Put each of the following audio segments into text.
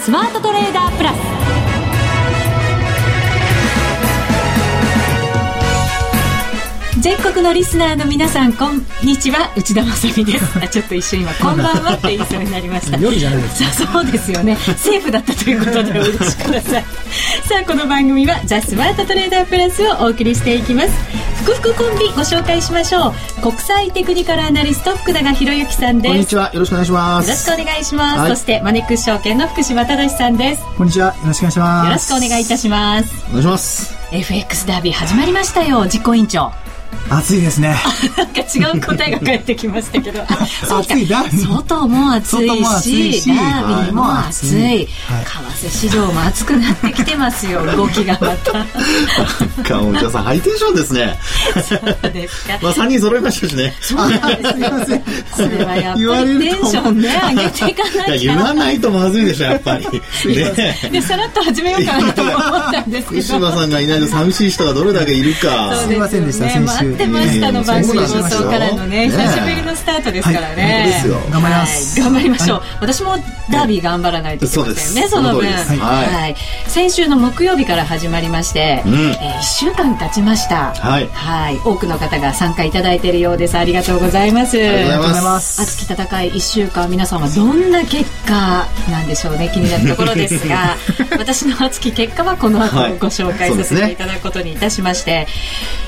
スマートト全国のリスナーの皆さんこんにちは。内田まさです。あちょっと一瞬今こんばんはって言いそうになりました。夜じゃないです そうですよね。セーフだったということでお許しください。さあこの番組はザ・スマートトレーダープラスをお送りしていきます。福福コンビご紹介しましょう。国際テクニカルアナリスト福永博之さんです。こんにちは。よろしくお願いします。よろしくお願いします、はい。そしてマネックス証券の福島正さんです。こんにちは。よろしくお願いします。よろしくお願いいたします。お願いします。FX ダービー始まりましたよ。実行委員長暑いですね。なんか違う答えが返ってきましたけど。あ そうか。暑いダービー外も暑いし。しダービーも暑い、はい。為替市場も暑くなってきてますよ。動きがまた。かお茶さんハイテンションですね。そうですかまあ三人揃いましたしね。そうなんですよ。すいませんそれはやっ言わぱりれるとテンションね上げていかないきゃいや言わないとまずいでしょやっぱり。ね。でさらっと始めようかなと思ったんですけ福ど島さんがいないと寂しい人がどれだけいるか。すいませんでした待ってましたの番組放送からのねね久しぶりのスタートですからね、頑張りますはい。頑張りましょう、私もダービー頑張らないといけませんね、そうです。その分、はい。はい。先週の木曜日から始まりまして、うん。え1週間経ちました。はい。はい。多くの方が参加いただいているようです。ありがとうございます。ありがとうございま。ます。す熱き戦い1週間皆さんはどんな結果なんでしょうね気になるところですが。私の熱き結果はこの後はい。ご紹介させていただくことにいたしまして、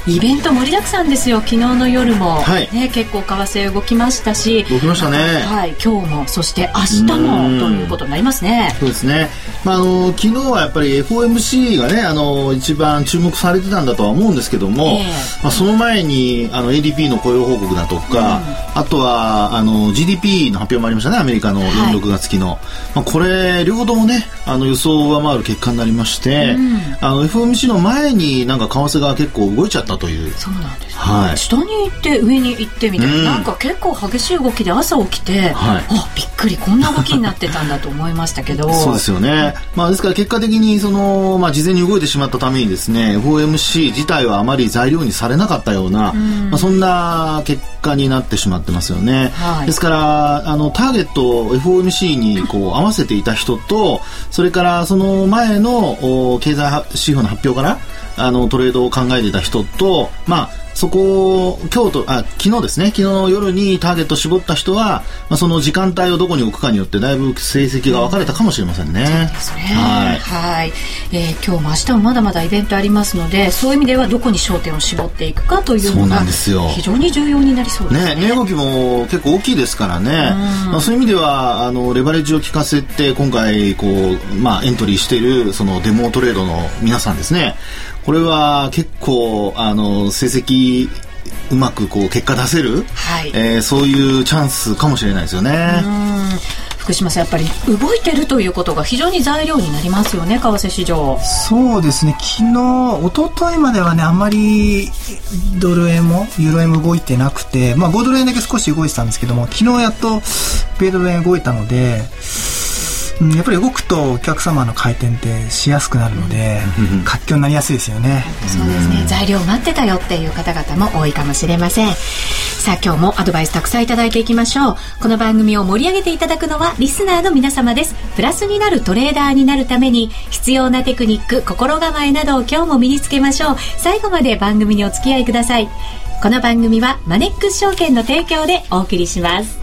イベント盛りだくさんですよ。昨日の夜も、はい。ね、結構為替動きましたし。動きましたね。はい、今日もそして明日うん。もということになりますね。そうですね。まああの昨日はやっぱり FOMC がねあの一番注目されてたんだとは思うんですけども、ええ。まあその前にあの ADP の雇用報告だとか、あとはあの GDP の発表もありましたねアメリカのはい。4、6月期の、まあこれ両方ともねあの予想を上回る結果になりまして、あの FOMC の前になんか為替が結構動いちゃったという。そうなんです、ね。はい。下に行って上に行ってみたいな、うん。なんか結構激しい動きで朝起きて、はい。あびっくりこんな動きになってたんだと思いましたけど。そうですよね。まあですから結果的にそのまあ事前に動いてしまったためにですね、FOMC 自体はあまり材料にされなかったような、まあそんな結果になってしまってますよね。はい。ですからあのターゲットを FOMC にこう合わせていた人と、それからその前のお経済指標の発表からあのトレードを考えていた人と、まあそこを今日とあ昨日ですね。昨日の夜にターゲットを絞った人は、まあ、その時間帯をどこに置くかによってだいぶ成績が分かれたかもしれませんね。はい。はい、えー今日も明日もまだまだイベントありますのでそういう意味ではどこに焦点を絞っていくかというのが非常に重要になりそうですね、値動きも結構大きいですからね、まあ、そういう意味ではあのレバレッジを効かせて今回こう、まあ、エントリーしているそのデモトレードの皆さんですね。これは結構あの成績うまくこう結果出せる、はい。えーそういうチャンスかもしれないですよね。うん。福島さんやっぱり動いてるということが非常に材料になりますよね為替市場。そうですね。昨日一昨日まではねあんまりドル円もユーロ円も動いてなくてまあ5ドル円だけ少し動いてたんですけども昨日やっと米ドル円動いたのでうんやっぱり動くとお客様の回転ってしやすくなるので活況になりやすいですよね。そうですね。材料待ってたよっていう方々も多いかもしれません。さあ今日もアドバイスたくさんいただいていきましょう。この番組を盛り上げていただくのはリスナーの皆様です。プラスになるトレーダーになるために必要なテクニック心構えなどを今日も身につけましょう。最後まで番組にお付き合いください。この番組はマネックス証券の提供でお送りします。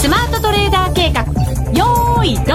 スマートトレーダー計画いドン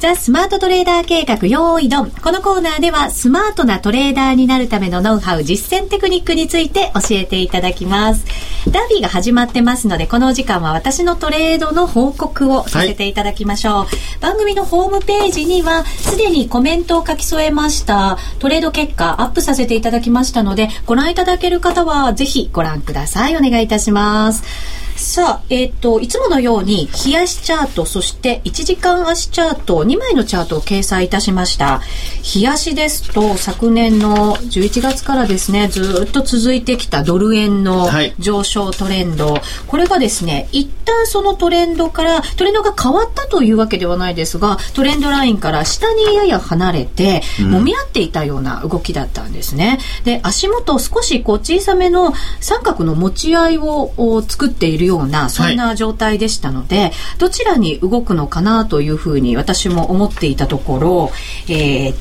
ザ・スマートトレーダー計画用意ドン。このコーナーではスマートなトレーダーになるためのノウハウ、実践テクニックについて教えていただきます。ダービーが始まってますので、このお時間は私のトレードの報告をさせていただきましょう。番組のホームページにはすでにコメントを書き添えました。トレード結果アップさせていただきましたので、ご覧いただける方はぜひご覧ください。お願いいたします。さあ、えっ、と、いつものように、日足チャート、そして1時間足チャート、2枚のチャートを掲載いたしました。日足ですと、昨年の11月からですね、ずっと続いてきたドル円のはい上昇トレンド、これがですね、一旦そのトレンドから、トレンドが変わったというわけではないですが、トレンドラインから下にやや離れて、揉み合っていたような動きだったんですね。で、足元少しこう小さめの三角の持ち合いをお作っているるような、そんな状態でしたので、はい、どちらに動くのかなというふうに私も思っていたところ、えー、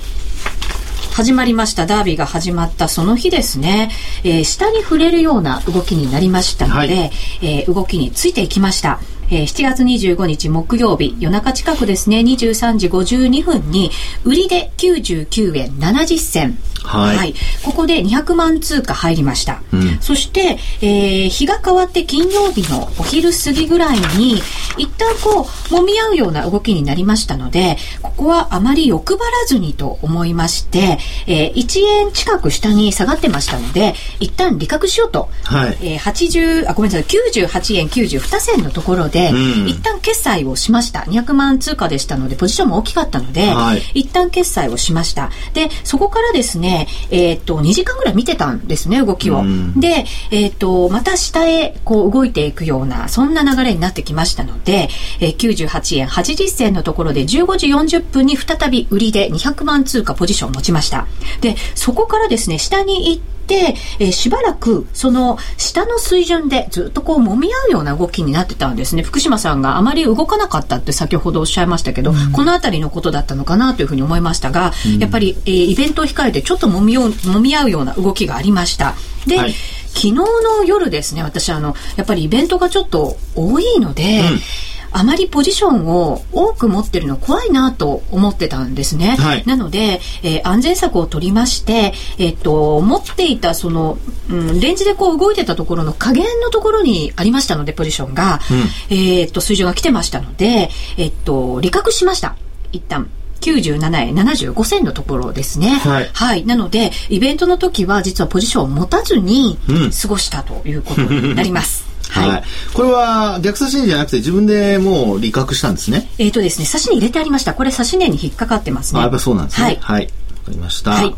始まりました。ダービーが始まった。その日ですね、えー、下に触れるような動きになりましたので、はい、えー、動きについていきました。えー、7月25日木曜日、夜中近くですね、23時52分に、売りで99円70銭。はい、はい。ここで200万通貨入りました。うん、そして、えー、日が変わって金曜日のお昼過ぎぐらいに、一旦こう、揉み合うような動きになりましたので、ここはあまり欲張らずにと思いまして、えー、1円近く下に下がってましたので、一旦利確しようと、はい、えー、80、あ、ごめんなさい、98円92銭のところで、うん、一旦決済をしました。200万通貨でしたので、ポジションも大きかったので、はい、一旦決済をしました。で、そこからですね、えー、っと、2時間ぐらい見てたんですね、動きを。うん、で、えー、っと、また下へこう動いていくような、そんな流れになってきましたので、えー、98円80銭のところで15時40分に再び売りで200万通貨ポジションを持ちました。で、そこからですね、下に行って、えー、しばらくその下の水準でずっとこう揉み合うような動きになってたんですね。福島さんがあまり動かなかったって先ほどおっしゃいましたけど、うん、この辺りのことだったのかなというふうに思いましたが、うん、やっぱり、えー、イベントを控えてちょっと揉みよう揉み合うような動きがありました。で、はい、昨日の夜ですね、私あの、やっぱりイベントがちょっと多いので、うんあまりポジションを多く持ってるの怖いなと思ってたんですね。はい、なので、えー、安全策を取りまして、えっと、持っていたその、うん、レンジでこう動いてたところの加減のところにありましたので、ポジションが、うん、えっと、水準が来てましたので、えっと、利確しました。一旦。97円75銭のところですね。はい。はい。なので、イベントの時は実はポジションを持たずに過ごしたということになります。はい、はい。これは逆差し値じゃなくて自分でもう利確したんですね？えっ、ー、とですね、差し値入れてありました。これ差し値に引っかかってますね。あ、やっぱそうなんですね。はい。はい。わかりました。はい。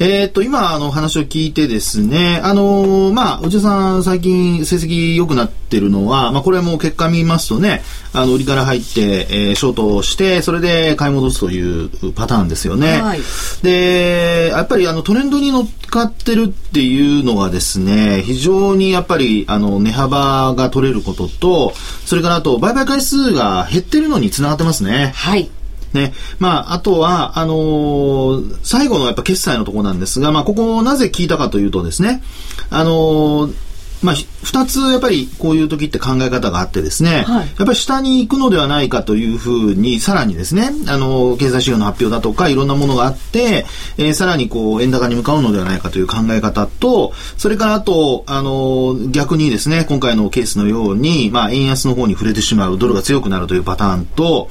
えっ、と、今、あの、話を聞いてですね、あのー、まあ、おじさん、最近、成績良くなってるのは、まあ、これも結果見ますとね、あの、売りから入って、えー、ショートをして、それで買い戻すというパターンですよね。はい、で、やっぱり、あの、トレンドに乗っかってるっていうのがですね、非常にやっぱり、あの、値幅が取れることと、それからあと、売買回数が減ってるのにつながってますね。はい。ね。まあ、あとは、あのー、最後のやっぱ決済のところなんですが、まあ、ここをなぜ聞いたかというとですね、あのーまあ、二つやっぱりこういう時って考え方があってですね、はい、やっぱり下に行くのではないかというふうに、さらにですね、あの、経済指標の発表だとかいろんなものがあって、えー、さらにこう、円高に向かうのではないかという考え方と、それからあと、あの、逆にですね、今回のケースのように、まあ、円安の方に触れてしまう、ドルが強くなるというパターンと、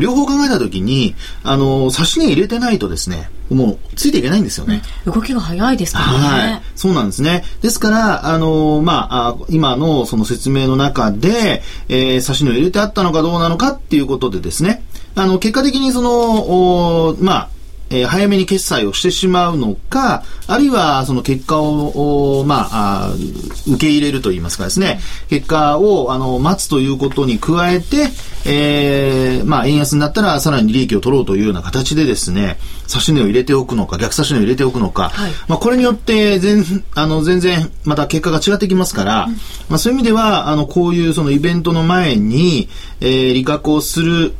両方考えたときに、あの、差し値入れてないとですね、もうついていけないんですよね。動きが早いですからね。はい。そうなんですね。ですから、あのまあ、今のその説明の中で、えー、差し値を入れてあったのかどうなのかっていうことでですね、あの、結果的にその、おまあ、えー、早めに決済をしてしまうのか、あるいはその結果を、まあ受け入れるといいますかですね、結果をあの待つということに加えて、えー、まあ円安になったらさらに利益を取ろうというような形でですね、値を入れておくのか、逆差し値を入れておくのか、はい、まあこれによって全、あの全然また結果が違ってきますから、うん、まあそういう意味では、あのこういうそのイベントの前に、えー、利確をする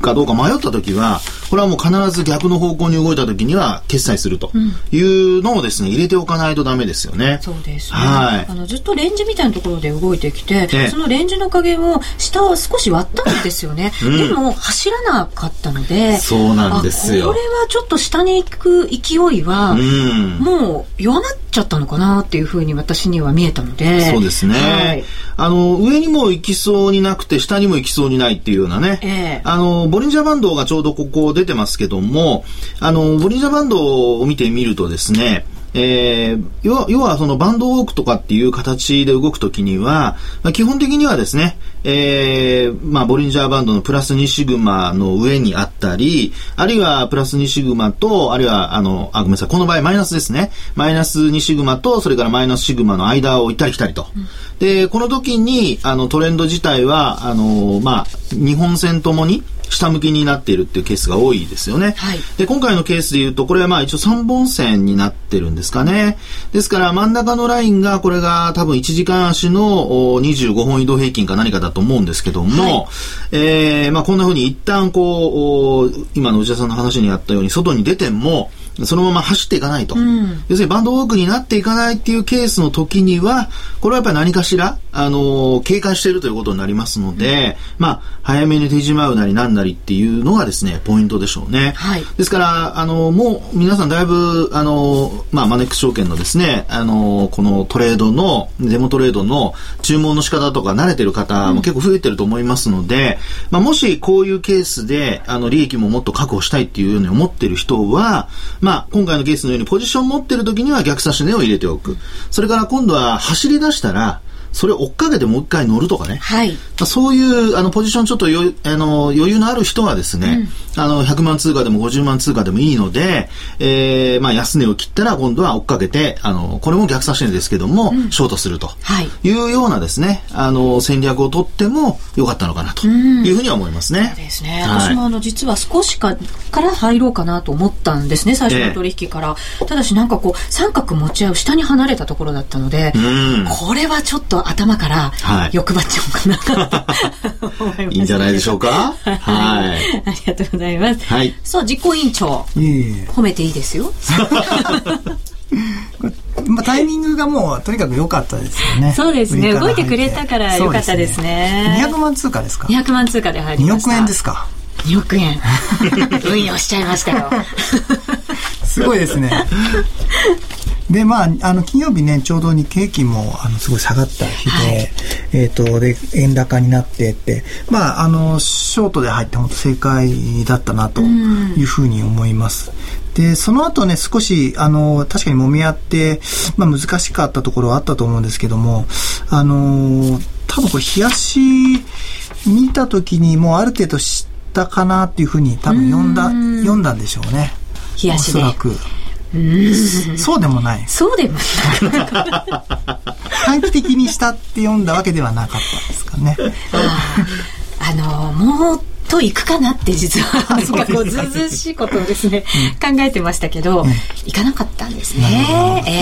かどうか迷ったときは、これはもう必ず逆の方向に動いたときには決済するというのをですね、入れておかないとダメですよね。そうですね。はい。あの、ずっとレンジみたいなところで動いてきて、そのレンジの加減を下を少し割ったんですよね。うん、でも、走らなかったので、そうなんですよ。これはちょっと下に行く勢いは、うん、もう弱まっちゃったのかなっていうふうに私には見えたので。そうですね。はい、あの、上にも行きそうになくて、下にも行きそうにないっていうようなね。えー、あの、ボリンジャーバンドがちょうどここ出てますけども、あの、ボリンジャーバンドを見てみるとですね、えー、要はそのバンドウォークとかっていう形で動くときには、まあ、基本的にはですね、えー、まあ、ボリンジャーバンドのプラス2シグマの上にあったり、あるいはプラス2シグマと、あるいは、あの、あ、ごめんなさい、この場合マイナスですね。マイナス2シグマと、それからマイナスシグマの間を行ったり来たりと。うん、で、この時に、あの、トレンド自体は、あの、まあ、日本線ともに、下向きになっているっていうケースが多いですよね。はい、で、今回のケースで言うと、これはまあ一応3本線になってるんですかね。ですから真ん中のラインが、これが多分1時間足の25本移動平均か何かだと思うんですけども、はい、えー、まあこんな風に一旦こう、今の内田さんの話にあったように、外に出ても、そのまま走っていかないと、うん、要するにバンドウォークになっていかないっていうケースの時には、これはやっぱり何かしら、あのー、警戒しているということになりますので、うん、まあ、早めに手じまうなりなんなりっていうのがですね、ポイントでしょうね。はい、ですから、あのー、もう皆さんだいぶ、あのー、まあ、マネックス証券のですね、あのこのトレードの、デモトレードの注文の仕方とか慣れてる方も結構増えてると思いますので、うん、まあ、もしこういうケースで、あの、利益ももっと確保したいっていうように思ってる人は、まあ、まあ今回のケースのようにポジション持ってる時には逆差し値を入れておく。それから今度は走り出したら、それを追っかけてもう一回乗るとかね。はい。まあ、そういうあのポジションちょっとよあの余裕のある人はですね、うん、あの100万通貨でも50万通貨でもいいので、えー、まあ安値を切ったら今度は追っかけて、あのこれも逆差し値ですけども、うん、ショートすると。い。うようなですね、あの戦略を取ってもよかったのかなというふうには思いますね。そうですね。私もあの実は少しかから入ろうかなと思ったんですね、最初の取引から。えー、ただしなんかこう三角持ち合う下に離れたところだったので、これはちょっと頭から欲張っちゃおうかな、はい、いいんじゃないでしょうか？はい。ありがとうございます。はい。そう、実行委員長。褒めていいですよ。まあ、タイミングがもうとにかく良かったですよね。そうですね。動いてくれたから良かったですね。すね200万通貨ですか ?200 万通貨で入りました。2億円ですか ?2 億円。運用しちゃいましたよ。すごいですね。で、まあ、あの、金曜日ね、ちょうど日経平均も、あの、すごい下がった日で、はい、えっ、と、で、円高になってって、まあ、あの、ショートで入って本当正解だったなというふうに思います。で、その後ね、少し、あの、確かに揉み合って、まあ、難しかったところはあったと思うんですけども、あの、多分これ、冷やし見た時にもうある程度知ったかなっていうふうに多分読んだ、読んだんでしょうね。冷やしで。おそらく。そうでもない。そうでもない。短期的にしたって読んだわけではなかったですかね。あの、もっと行くかなって実は、なんかこう、ずうずうしいことをですね、考えてましたけど、行かなかったんですね。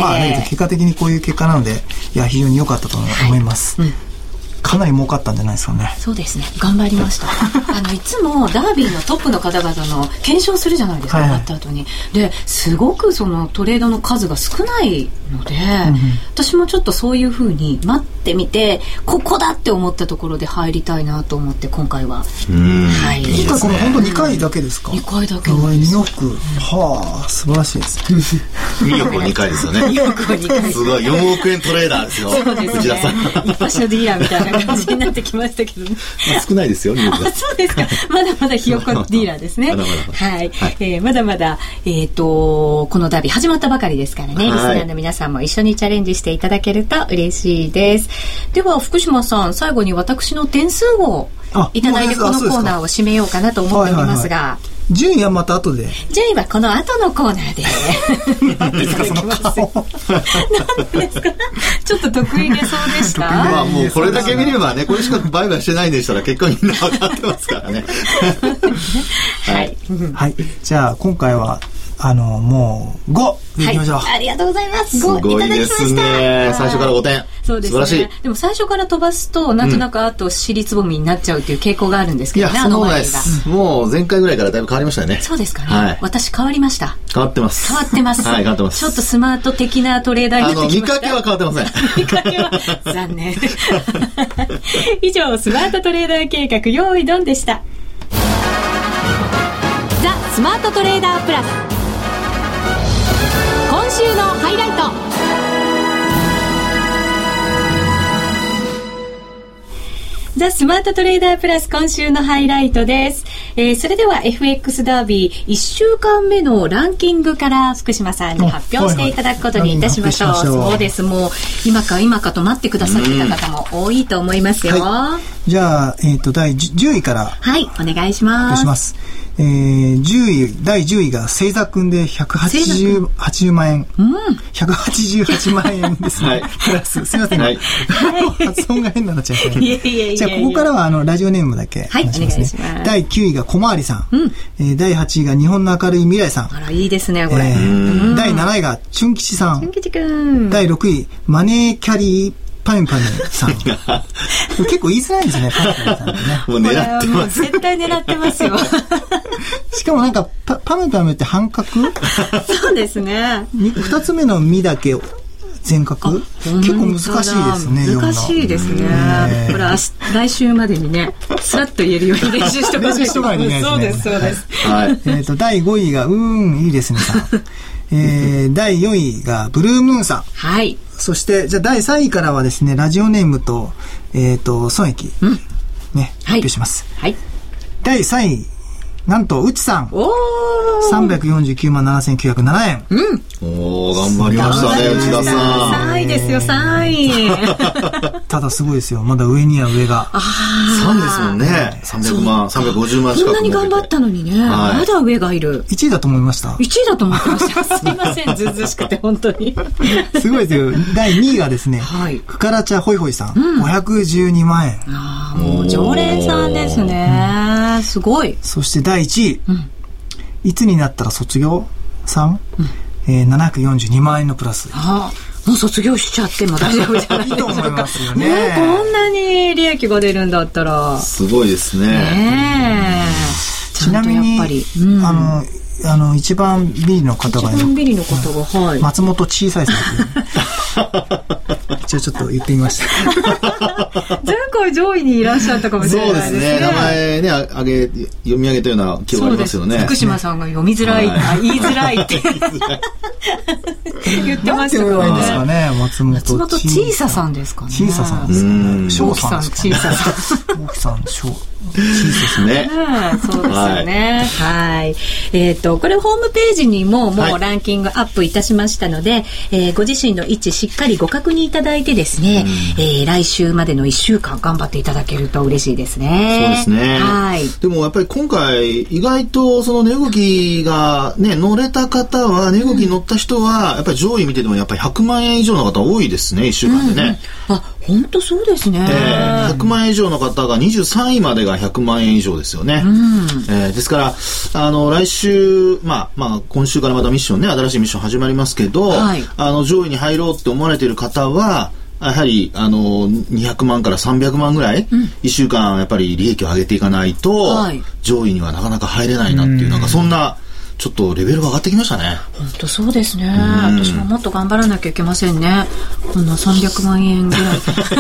まあ、結果的にこういう結果なので、いや、非常に良かったと思います。うんかなり儲かったんじゃないですかね。そうですね。頑張りました。あの、いつもダービーのトップの方々の検証するじゃないですか、終わった後に。で、すごくそのトレードの数が少ないので、うん私もちょっとそういうふうに待ってみて、ここだって思ったところで入りたいなと思って、今回は。はい。今回この本当2回だけですか ?2 回だけです。2億。はあ、素晴らしいです。2億を2回ですよね。2億を2回。すごい、4億円トレーダーですよ。そうですね。藤田さん。一発ディーラーみたいな感じになってきましたけどね。まあ、少ないですよ、そうですか。まだまだひよこディーラーですね。まだまだ。はい。はい、えー、まだまだ、えっ、ー、と、このダービー始まったばかりですからね、リスナーの皆さんも一緒にチャレンジしていただけると嬉しいです。では、福島さん、最後に私の点数をいただいて、このコーナーを締めようかなと思っておりますが。はいはいはい順位はまた後で。順位はこの後のコーナーで。何 ですか、その顔。何ですか？ちょっと得意げそうでした まあもうこれだけ見ればね、これしか売買してないんでしたら結果みんな分かってますからね。はい。はい。じゃあ今回はあの、もう、5! いきましょう、はい、ありがとうございます。5いただきました。ね。最初から5点。そうですね。素晴らしい。でも最初から飛ばすと、なんとなくあと尻つぼみになっちゃうっていう傾向があるんですけどね、いや、あの前が。もう前回ぐらいからだいぶ変わりましたよね。そうですかね。はい、私変わりました。変わってます。変わってます。はい、変わってます。ちょっとスマート的なトレーダーになってきました。あの、見かけは変わってません。見かけは残念。以上、スマートトレーダー計画、用意ドンでした。ザ・スマートトレーダープラス。週のハイライトザ・スマートトレーダープラス今週のハイライトです。えー、それでは FX ダービー1週間目のランキングから福島さんに発表していただくことにいたしましょう。はいはい、そうです。もう今か今かと待ってくださってた方も多いと思いますよ。はいじゃあ、えっ、と、第10位からはい、お願いします。します。えー、10位、第10位が星座くんで180 80万円。188万円ですね。はいプラス、すいません。はい 発音が変になっちゃいましたねいやいやいやいやじゃあ、ここからは、あの、ラジオネームだけはい。お願いします第9位が小回りさん。えー第8位が日本の明るい未来さん。あら、いいですね、これ。えー第7位がチュン吉さん。きちくん。第6位、マネーキャリーパンパンさん。結構言いづらいんですね、パンパンさんってね。もう狙ってます。絶対狙ってますよ。しかもなんか、パパムパムって半角？そうですね。み二つ目の「み」だけ全角？結構難しいですね難しいですね。ねこれ来週までにね、スラッと言えるように練習しとかないと。練習しとかないといけないですねそうです、そうです。はい。えっと第5位が「うーんいいですね」さんえー第4位がブルームーンさんはい。そしてじゃあ第3位からはですねラジオネームとえっ、と損益、ね発表します、はい。第3位なんとうちさんおー。349万7907円おー、頑張りましたね、内田さん。3位ですよ、3位。ただすごいですよまだ上には上が3ですもんね。300万、350万近くこんなに頑張ったのにね、はいまだ上がいる。1位だと思いました1位だと思ってました。すいません、ずうずうしくて、本当に。すごいですよ。第2位がですね、はいクカラチャホイホイさん、512万円。ああ、もう常連さんですね。すごい。そして第1位、いつになったら卒業さん、えー、742万円のプラス。ああ、もう卒業しちゃっても大丈夫じゃないでしょうか。と思いますよもうね。こんなに利益が出るんだったら。すごいですね。ちなみに、やっぱり。うんあの、あの、一番ビリの方が、一番ビリの方が、はい。松本小さいさんっていう。一応ちょっと言ってみました。前回上位にいらっしゃったかもしれそうですないですね。ね。名前ね、ああげ、読み上げたような記憶ありますよね。福島さんが読みづらい、は言いづらいって 言ってましたかなんて言えばいいんですからね。ね、松本松本小ささんですかね。小ささんですかうんね。翔大木さん。小ささん。大木さん、翔。ね。ねそうですよね。はい。えっ、と、これホームページにももはいうランキングアップいたしましたので、えーご自身の位置しっかりご確認いただいてですね、えー来週までの1週間頑張っていただけると嬉しいですね。そうですね。はい。でもやっぱり今回、意外とその値動きがね、乗れた方は、値動きに乗った人は、やっぱり上位見ててもやっぱり100万円以上の方多いですね、1週間でね。あ、本当そうですね。えー100万円以上の方が23位までが100万円以上ですよね。えーですから、あの、来週、まあ、まあ、今週からまたミッションね、新しいミッション始まりますけど、はいあの、上位に入ろうって思われている方は、やはり、あの、200万から300万ぐらい、1週間やっぱり利益を上げていかないと、はい上位にはなかなか入れないなっていう、なんかそんな、ちょっとレベルが上がってきましたね。本当そうですね。私ももっと頑張らなきゃいけませんね。こんな300万円ぐらい。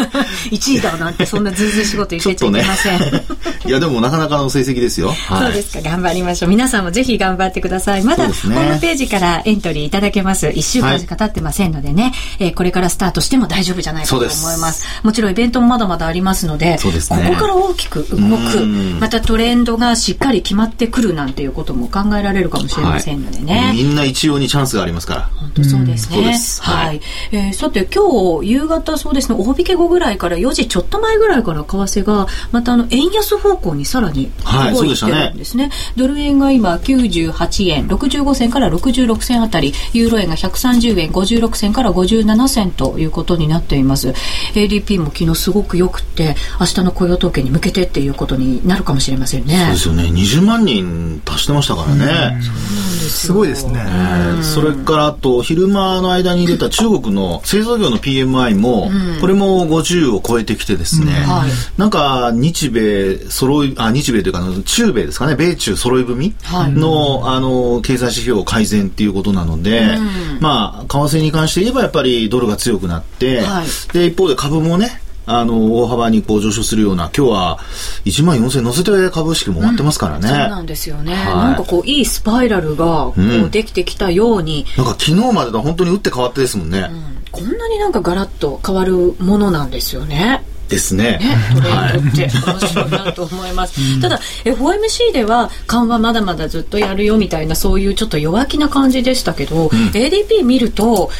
1位だなんてそんなずうずうしいこと言ってちゃいけません。いや、でもなかなかの成績ですよ。はい。そうですか。頑張りましょう。皆さんもぜひ頑張ってください。まだねームページからエントリーいただけます。1週間しか経ってませんのでね、えーこれからスタートしても大丈夫じゃないかと思います。もちろんイベントもまだまだありますので、ですねここから大きく動くうん、またトレンドがしっかり決まってくるなんていうことも考えられるかもしれませんのでね。みんな一様にチャンスがありますから。本当そうですね。うんそうですはい。はいえーさて今日夕方そうですね、大引け後ぐらいから4時ちょっと前ぐらいから為替がまたあの円安方向にさらにはい動いてるんですね。ドル円が今98円65銭から66銭あたり、ユーロ円が130円56銭から57銭ということになっています。ADP も昨日すごく良くって、明日の雇用統計に向けてっていうことになるかもしれませんね。そうですよね。20万人達してましたからね。すごいですね。えーそれからあと昼間の間に出た中国の製造業の PMI も、これも50を超えてきてですね、はい。なんか日米揃いあ日米というか中米ですかね。米中揃い踏みはい。の,、あの経済指標改善っていうことなので、まあ為替に関して言えばやっぱりドルが強くなって、はい。で一方で株もねあの大幅にこう上昇するような今日は1万4000乗せて株式も終わってますからね、そうなんですよね。はいなんかこういいスパイラルがこうんうできてきたように、なんか昨日までとは本当に打って変わってですもんね。こんなになんかガラッと変わるものなんですよね。ですね。ね、トレンドって面白いなと思います。ただ、FOMC では緩和まだまだずっとやるよみたいな、そういうちょっと弱気な感じでしたけど、ADP 見ると、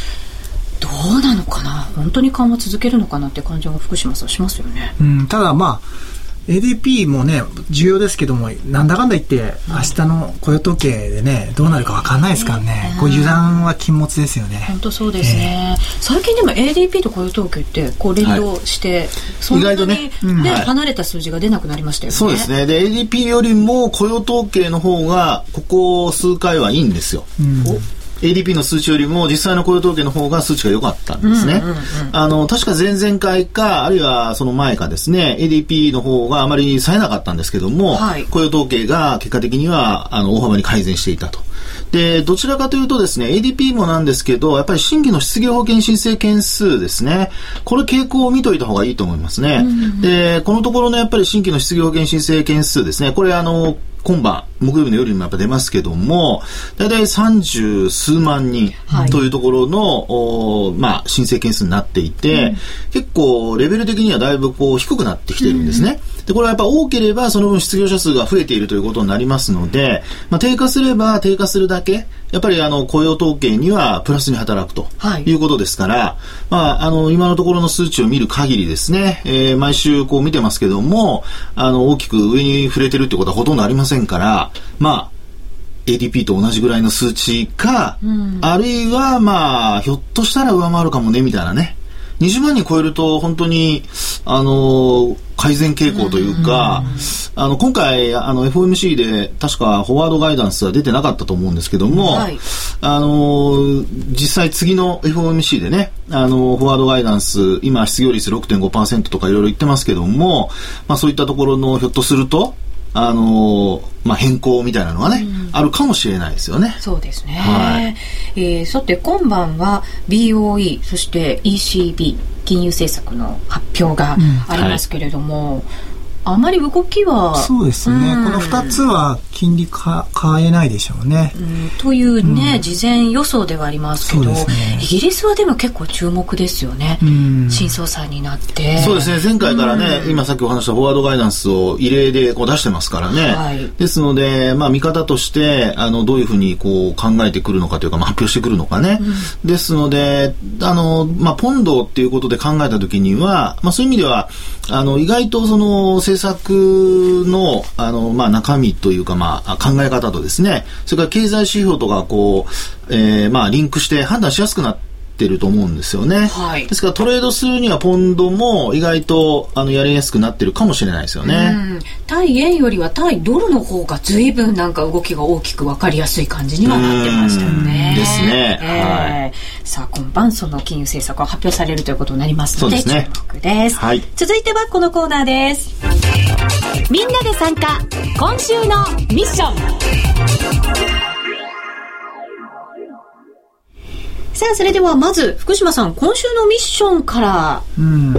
どうなのかな？本当に緩和続けるのかなって感じが福島さんしますよね。うん、ただまあ、ADP もね、重要ですけども、なんだかんだ言って、明日の雇用統計でね、どうなるか分かんないですからね、こう油断は禁物ですよね。本当そうですね。えー、最近でも ADP と雇用統計って、こう連動して、はい、そんなにね、ね、離れた数字が出なくなりましたよね。そうですね。で、ADP よりも雇用統計の方が、ここ数回はいいんですよ。うん ADP の数値よりも実際の雇用統計の方が数値が良かったんですね。あの、確か前々回か、あるいはその前かですね、ADP の方があまり冴えなかったんですけども、はい、雇用統計が結果的には、あの、大幅に改善していたと。で、どちらかというとですね、ADP もなんですけど、やっぱり新規の失業保険申請件数ですね。これ傾向を見といた方がいいと思いますね。で、このところのやっぱり新規の失業保険申請件数ですね。これあの、今晩、木曜日の夜にもやっぱ出ますけども、大体三十数万人というところの、はい、まあ、申請件数になっていて、うん、結構レベル的にはだいぶこう低くなってきてるんですね。うんで、これはやっぱ多ければその分失業者数が増えているということになりますので、まあ、低下すれば低下するだけ、やっぱりあの雇用統計にはプラスに働くということですから、はい、まあ、あの今のところの数値を見る限りですね、えー、毎週こう見てますけども、あの大きく上に触れてるってことはほとんどありませんから、まあ、ADP と同じぐらいの数値か、うん、あるいはまあ、ひょっとしたら上回るかもね、みたいなね。20万人超えると本当に、あの、改善傾向というか、あの、今回、あの、FOMC で確かフォワードガイダンスは出てなかったと思うんですけども、はい、あの、実際次の FOMC でね、あの、フォワードガイダンス、今失業率6.5%とかいろいろ言ってますけども、まあそういったところのひょっとすると、あのまあ、変更みたいなのがね、うん、あるかもしれないですよね。そうですね。はい、えー、さて、今晩は BOE、そして ECB、金融政策の発表がありますけれども、うんはいあまり動きはそうですね、うん、この2つは金利か変えないでしょうね、うん、というね、うん、事前予想ではありますけど、ね、イギリスはでも結構注目ですよね、新総裁になって。そうですね。前回からね、今さっきお話したフォワードガイダンスを異例でこう出してますからね、はい、ですので、まあ、見方としてあのどういうふうにこう考えてくるのかというか、まあ、発表してくるのかね、ですのであの、まあ、ポンドっていうことで考えた時には、まあ、そういう意味ではあの意外とその政政策のあの、まあ、中身というか、まあ、考え方とですねそれから経済指標とかこう、えーまあ、リンクして判断しやすくなっててると思うんですよね。はい、ですからトレードするにはポンドも意外とあのやりやすくなってるかもしれないですよね。対円よりは対ドルの方が随分なんか動きが大きく分かりやすい感じにはなってましたよね。ですね。えー、はい、さあ今晩その金融政策が発表されるということになりますので、ね、注目です、はい。続いてはこのコーナーです。みんなで参加今週のミッションさあ、それではまず、福島さん、今週のミッションから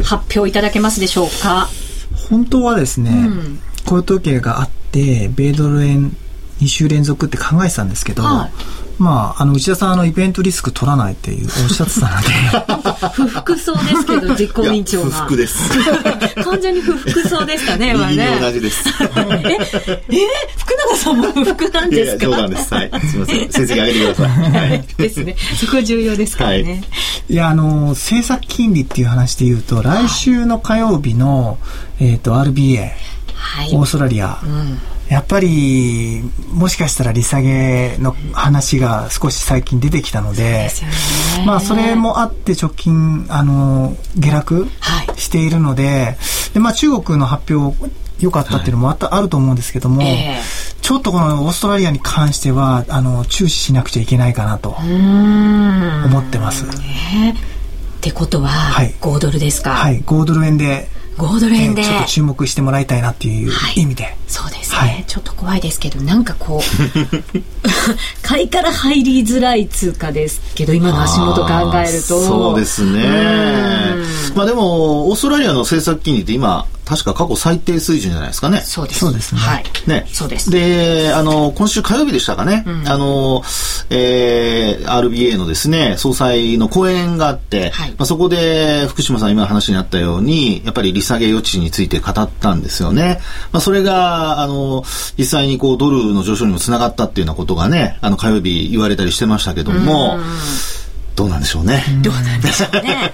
発表いただけますでしょうか？うん、本当はですね、うん、雇用統計があって、米ドル円2週連続って考えてたんですけど、はいまあ、あの、内田さん、あの、イベントリスク取らないっていう、おっしゃってたので。不服そうですけど、実行委員長が。不服です。完全に不服そうでしたね、今ね。同じです。え、え、福永さんも不服なんですか？そうなんです。はい。すみません。成績上げてください。はい。ですね。そこ重要ですからね。はい、いや、あの、政策金利っていう話で言うと、来週の火曜日の、えっ、と、RBA、はい、オーストラリア、うんやっぱり、もしかしたら利下げの話が少し最近出てきたので、でまあ、それもあって直近、あの、下落しているので、はい、で、まあ、中国の発表、良かったっていうのもあった、はい、あると思うんですけども、えー、ちょっとこのオーストラリアに関しては、あの、注視しなくちゃいけないかなと、思ってます。ってことは、はい、5ドルですか？はい、5ドル円で5ドル円で、ちょっと注目してもらいたいなっていう意味で、はい、そうですね、はい、ちょっと怖いですけどなんかこう 買いから入りづらい通貨ですけど今の足元考えると。そうですね。まあでもオーストラリアの政策金利って今確か過去最低水準じゃないですかね。そうです。そうですね。はい。ね。そうです。で、あの、今週火曜日でしたかね。うん、あの、えー、RBA のですね、総裁の講演があって、はい、まあ、そこで福島さん今話にあったように、やっぱり利下げ余地について語ったんですよね。まあ、それが、あの、実際にこう、ドルの上昇にもつながったっていうようなことがね、あの、火曜日言われたりしてましたけども、どうなんでしょうね。どうなんでしょうね。ね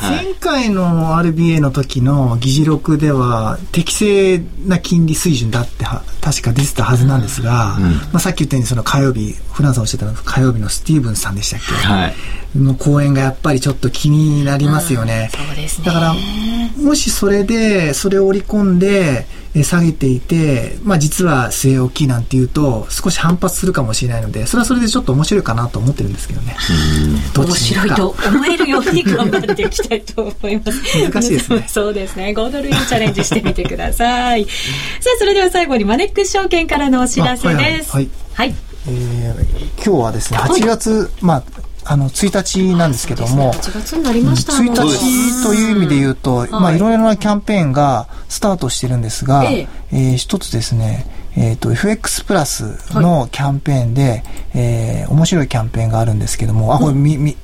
前回の RBA の時の議事録では適正な金利水準だっては確か出てたはずなんですが、まあ、さっき言ったようにその火曜日フランさんおっしゃった火曜日のスティーブンさんでしたっけ、はい。の講演がやっぱりちょっと気になりますよね。そうですねだから、もしそれで、それを織り込んで、え下げていて、まあ実は据え置きなんていうと、少し反発するかもしれないので、それはそれでちょっと面白いかなと思ってるんですけどね。面白いと思えるように頑張っていきたいと思います。難しいですねそうですね。5ドル円チャレンジしてみてください。さあ、それでは最後にマネックス証券からのお知らせです。あはいはい。えー今日はですね、8月、まあ、あの、1日なんですけども、8月になりました。1もん日という意味で言うと、まあ、い。ろいろなキャンペーンがスタートしてるんですが、ええ。ー一つですね、えっ、と、FX プラスのキャンペーンで、えー面白いキャンペーンがあるんですけども、あ、これ、み、み、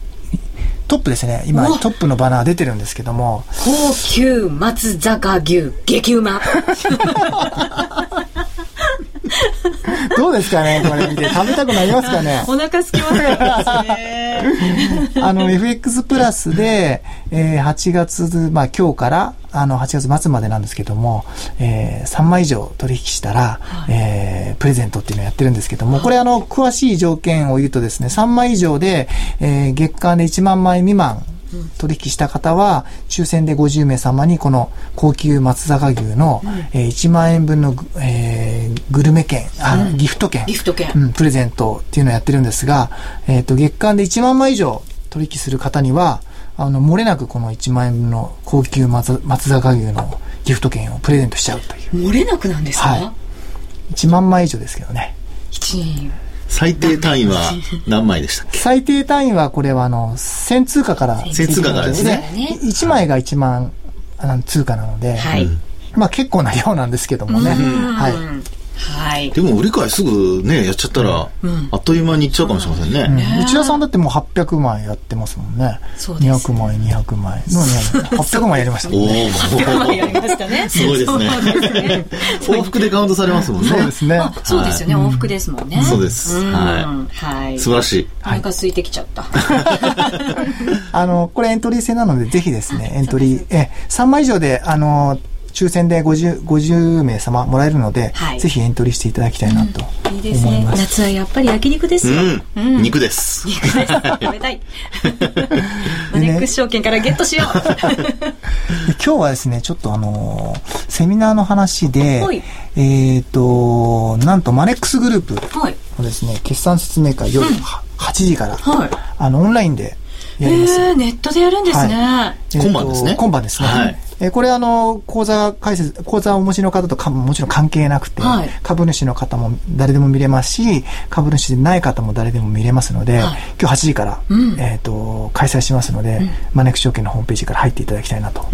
トップですね。今、おトップのバナー出てるんですけども、高級松坂牛激うま。どうですかねこれ見て。食べたくなりますかね？お腹すきますね。あの、FX プラスで、えー8月、まあ今日から、あの、8月末までなんですけども、えー3枚以上取引したら、えープレゼントっていうのをやってるんですけども、これあの、詳しい条件を言うとですね、3枚以上で、えー月間で1万枚未満、取引した方は、抽選で50名様にこの高級松坂牛の、えー1万円分のグ、えーグルメ券、あ、ギフト券。ギフト券うん、プレゼントっていうのをやってるんですが、えっ、と、月間で1万枚以上取引する方には、あの、漏れなくこの1万円分の高級松松坂牛のギフト券をプレゼントしちゃうという。漏れなくなんですか、はい1万枚以上ですけどね。一人最低単位は 何枚でしたっけ？最低単位はこれはあの、1000通貨から。1000通貨からですねね1枚が1万あの通貨なので、はい。まあ結構な量なんですけどもね。はい。はい。でも売り買いすぐね、やっちゃったら、あっという間にいっちゃうかもしれませんね。内田さんだってもう800枚やってますもんね。そうです200枚、200枚。の800枚やりましたもんおね。おやりましたね。すごいですねそうですね。往復でカウントされますもんね。そうですね。あそうですよね。往復ですもんね。そうですんははい。素晴らしい。お腹空いてきちゃった。あの、これエントリー制なので、ぜひですね、エントリー、え、3枚以上で、あの、抽選で50、50名様もらえるので、はいぜひエントリーしていただきたいなといいですね。思います。夏はやっぱり焼肉ですよ。うん。肉です。肉です。食べたい。マネックス証券からゲットしよう。で今日はですね、ちょっとあのーセミナーの話ではい、えっ、と、なんとマネックスグループはい。のですね、決算説明会夜は8時から、はい。あの、オンラインでやります。えー、ネットでやるんですね。はえーと今晩ですね今晩ですね。はいえーこれあの、講座解説、講座をお持ちの方とかももちろん関係なくて、はい。株主の方も誰でも見れますし、株主でない方も誰でも見れますので、はい。今日8時から、うん。えっ、と、開催しますので、マネックス証券のホームページから入っていただきたいなと。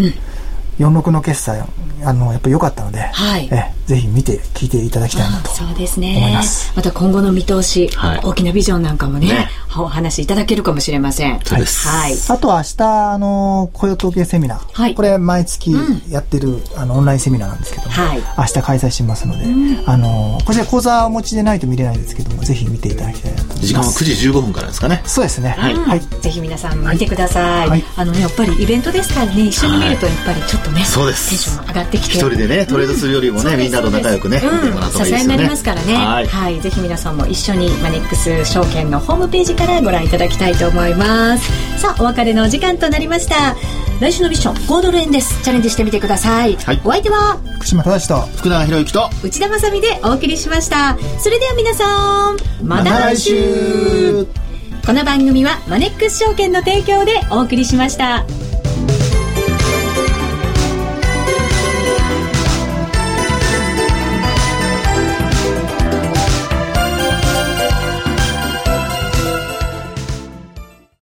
46の決済、あの、やっぱり良かったので、はいえぜひ見て、聞いていただきたいなと。そうです思いねます。また今後の見通し、はい大きなビジョンなんかもね、ねお話しいただけるかもしれません。そうですはい。あとは明日、あの、雇用統計セミナー。はいこれ毎月やってる、あの、オンラインセミナーなんですけども、はい明日開催しますので、あの、こちら講座をお持ちでないと見れないんですけども、ぜひ見ていただきたいなと思います。時間は9時15分からですかね。そうですね。はいはい。ぜひ皆さん見てください。はいあのね、やっぱりイベントですからね、一緒に見るとやっぱりちょっとね、そうですテンション上がってきて。一人でね、トレードするよりもね、みんなと仲良くね、見てもらった方がいいですよね。支えになりますからね。ははいい。ぜひ皆さんも一緒にマネックス証券のホームページからご覧いただきたいと思います。さあ、お別れのお時間となりました。来週のミッション、5ドル円です。チャレンジしてみてください。はいお相手は、福島正と、福永博之と、内田まさみでお送りしました。それでは皆さん、また来週この番組はマネックス証券の提供でお送りしました。